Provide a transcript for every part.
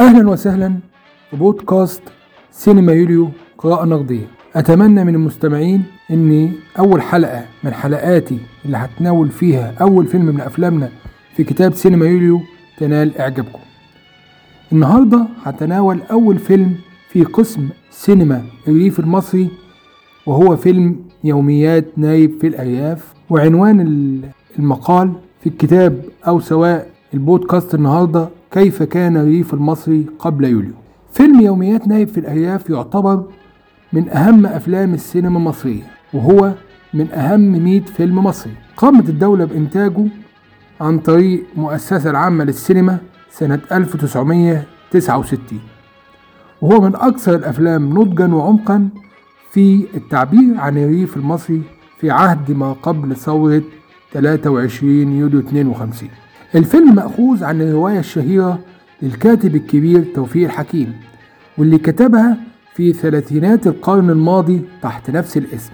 أهلا وسهلا في بودكاست سينما يوليو قراءة نقدية. أتمنى من المستمعين أن أول حلقة من حلقاتي اللي هتناول فيها أول فيلم من أفلامنا في كتاب سينما يوليو تنال إعجابكم. النهاردة هتناول أول فيلم في قسم سينما الريف المصري وهو فيلم يوميات نايب في الأرياف. وعنوان المقال في الكتاب أو سواء البودكاست النهاردة كيف كان الريف المصري قبل يوليو. فيلم يوميات نايب في الأرياف يعتبر من أهم أفلام السينما المصرية وهو من أهم 100 فيلم مصري. قامت الدولة بإنتاجه عن طريق مؤسسة العامة للسينما سنة 1969 وهو من أكثر الأفلام نضجا وعمقا في التعبير عن الريف المصري في عهد ما قبل ثورة 23 يوليو 52 الفيلم مأخوذ عن الرواية الشهيرة للكاتب الكبير توفيق الحكيم واللي كتبها في ثلاثينات القرن الماضي تحت نفس الاسم.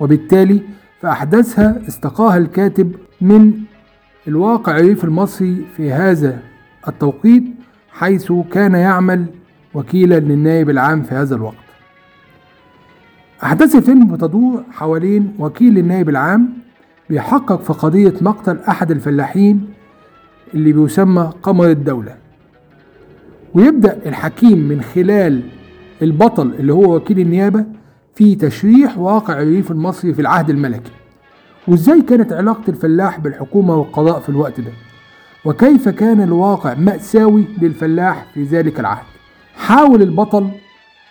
وبالتالي فأحداثها استقاها الكاتب من الواقع الريف المصري في هذا التوقيت حيث كان يعمل وكيلا للنائب العام في هذا الوقت. أحداث الفيلم بتدور حوالين وكيل النائب العام بيحقق في قضية مقتل أحد الفلاحين اللي بيسمى قمر الدولة. ويبدأ الحكيم من خلال البطل اللي هو وكيل النيابة في تشريح واقع الريف المصري في العهد الملكي. وإزاي كانت علاقة الفلاح بالحكومة والقضاء في الوقت ده؟ وكيف كان الواقع مأساوي للفلاح في ذلك العهد؟ حاول البطل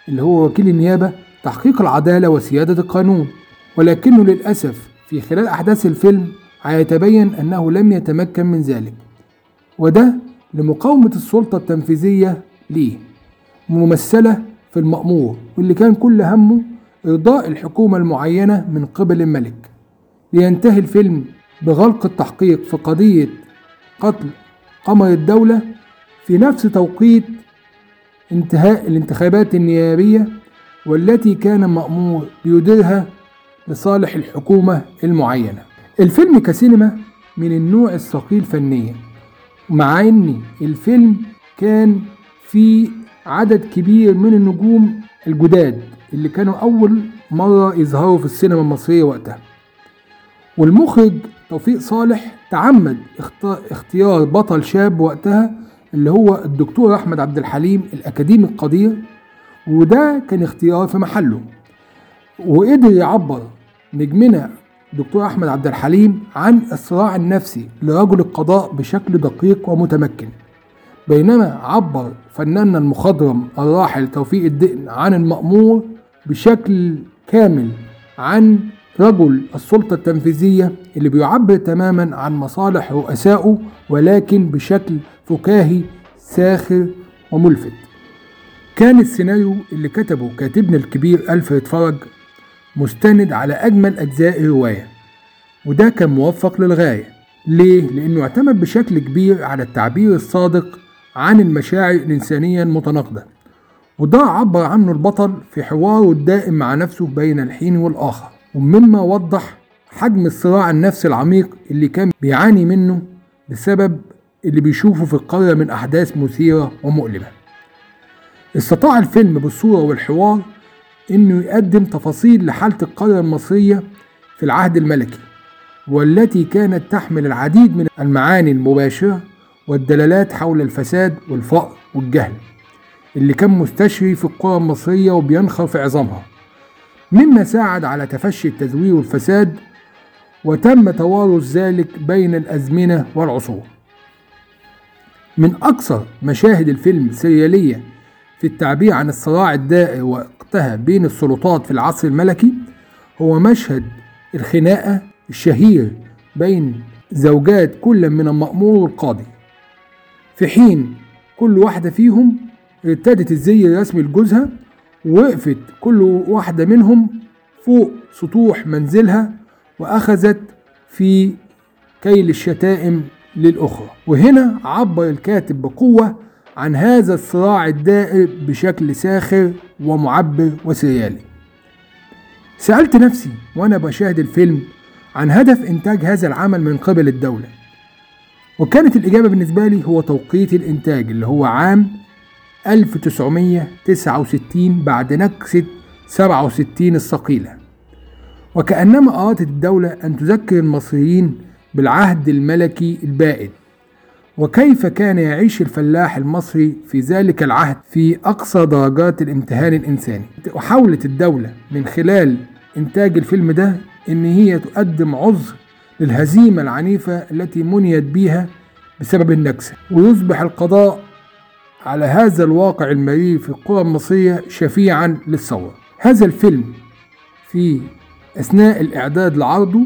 اللي هو وكيل النيابة تحقيق العدالة وسيادة القانون. ولكنه للأسف في خلال أحداث الفيلم هيتبين أنه لم يتمكن من ذلك. وده لمقاومة السلطة التنفيذية ليه ممثلة في المأمور واللي كان كل همه إرضاء الحكومة المعينة من قبل الملك. لينتهي الفيلم بغلق التحقيق في قضية قتل قمر الدولة في نفس توقيت انتهاء الانتخابات النيابية والتي كان مأمور بيديرها لصالح الحكومة المعينة. الفيلم كسينما من النوع الثقيل فنيا. مع إن الفيلم كان فيه عدد كبير من النجوم الجداد اللي كانوا أول مرة يظهروا في السينما المصرية وقتها. والمخرج توفيق صالح تعمد اختيار بطل شاب وقتها اللي هو الدكتور أحمد عبد الحليم الأكاديمي القدير وده كان اختيار في محله. وقدر يعبر نجمنا دكتور أحمد عبد الحليم عن الصراع النفسي لرجل القضاء بشكل دقيق ومتمكن. بينما عبر فناننا المخضرم الراحل توفيق الدقن عن المأمور بشكل كامل عن رجل السلطة التنفيذية اللي بيعبر تماما عن مصالح رؤسائه ولكن بشكل فكاهي ساخر وملفت. كان السيناريو اللي كتبه كاتبنا الكبير ألفريد فرج مستند على أجمل أجزاء الرواية وده كان موفق للغاية. ليه؟ لأنه اعتمد بشكل كبير على التعبير الصادق عن المشاعر الإنسانية المتناقضة وده عبر عنه البطل في حواره الدائم مع نفسه بين الحين والآخر. ومما وضح حجم الصراع النفسي العميق اللي كان بيعاني منه بسبب اللي بيشوفه في القرية من أحداث مثيرة ومؤلمة. استطاع الفيلم بالصورة والحوار إنه يقدم تفاصيل لحالة القرية المصرية في العهد الملكي والتي كانت تحمل العديد من المعاني المباشرة والدلالات حول الفساد والفقر والجهل اللي كان مستشري في القرى المصرية وبينخر في عظامها. مما ساعد على تفشي التزوير والفساد وتم توارث ذلك بين الأزمنة والعصور. من أكثر مشاهد الفيلم سريالية في التعبير عن الصراع الدائر وقتها بين السلطات في العصر الملكي هو مشهد الخناقة الشهير بين زوجات كل من المأمور والقاضي في حين كل واحدة فيهم ارتدت الزي الرسمي لجوزها ووقفت كل واحدة منهم فوق سطوح منزلها وأخذت في كيل الشتائم للأخرى. وهنا عبر الكاتب بقوة عن هذا الصراع الدائر بشكل ساخر ومعبر وسريالي. سألت نفسي وأنا بشاهد الفيلم عن هدف إنتاج هذا العمل من قبل الدولة وكانت الإجابة بالنسبة لي هو توقيت الإنتاج اللي هو عام 1969 بعد نكسة 67 الثقيلة. وكأنما أرادت الدولة أن تذكر المصريين بالعهد الملكي البائد. وكيف كان يعيش الفلاح المصري في ذلك العهد في أقصى درجات الامتهان الإنساني؟ وحاولت الدولة من خلال إنتاج الفيلم ده إن هي تقدم عذر للهزيمة العنيفة التي منيت بها بسبب النكسة. ويصبح القضاء على هذا الواقع المرير في القرى المصرية شفيعا للثورة. هذا الفيلم في أثناء الإعداد لعرضه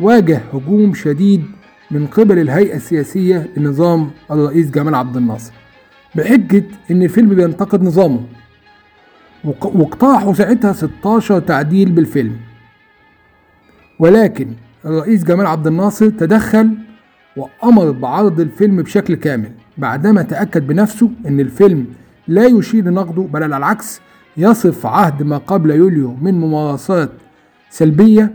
واجه هجوم شديد من قبل الهيئة السياسية لنظام الرئيس جمال عبد الناصر. بحجة إن الفيلم بينتقد نظامه. واقترحوا ساعتها 16 تعديل بالفيلم. ولكن الرئيس جمال عبد الناصر تدخل وأمر بعرض الفيلم بشكل كامل بعدما تأكد بنفسه أن الفيلم لا يشير لنقده بل على العكس يصف عهد ما قبل يوليو من ممارسات سلبية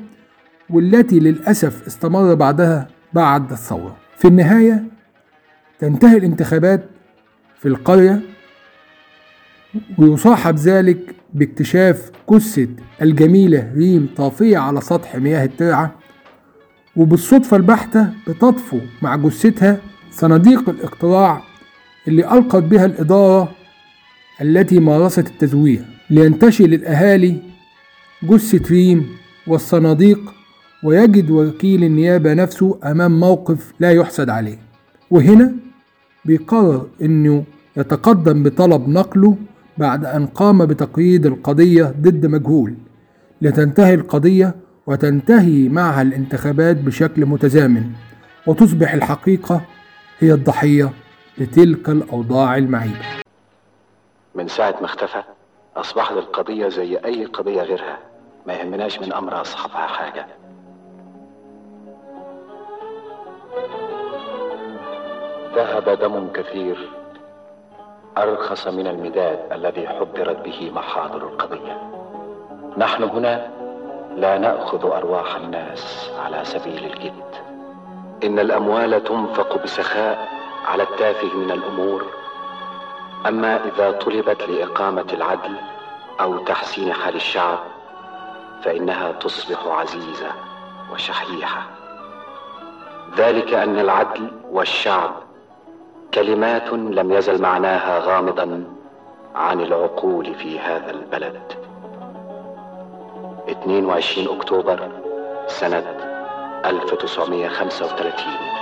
والتي للأسف استمر بعدها بعد الثورة. في النهاية تنتهي الانتخابات في القرية ويصاحب ذلك باكتشاف جثة الجميلة ريم طافية على سطح مياه الترعة وبالصدفة البحتة بتطفو مع جثتها صناديق الاقتراع اللي ألقت بها الإدارة التي مارست التزوير. لينتشل الأهالي جثة ريم والصناديق ويجد وكيل النيابة نفسه أمام موقف لا يحسد عليه. وهنا بيقرر أنه يتقدم بطلب نقله بعد أن قام بتقييد القضية ضد مجهول. لتنتهي القضية وتنتهي معها الانتخابات بشكل متزامن. وتصبح الحقيقة هي الضحية لتلك الأوضاع المعيبة. من ساعة ما اختفى أصبحت القضية زي أي قضية غيرها. ما يهمناش من أمر أصحابها حاجة. ذهب دم كثير أرخص من المداد الذي حضرت به محاضر القضية. نحن هنا لا نأخذ أرواح الناس على سبيل الجد. إن الأموال تنفق بسخاء على التافه من الأمور. أما إذا طلبت لإقامة العدل أو تحسين حال الشعب فإنها تصبح عزيزة وشحيحة. ذلك أن العدل والشعب كلمات لم يزل معناها غامضا عن العقول في هذا البلد. 22 أكتوبر سنة 1935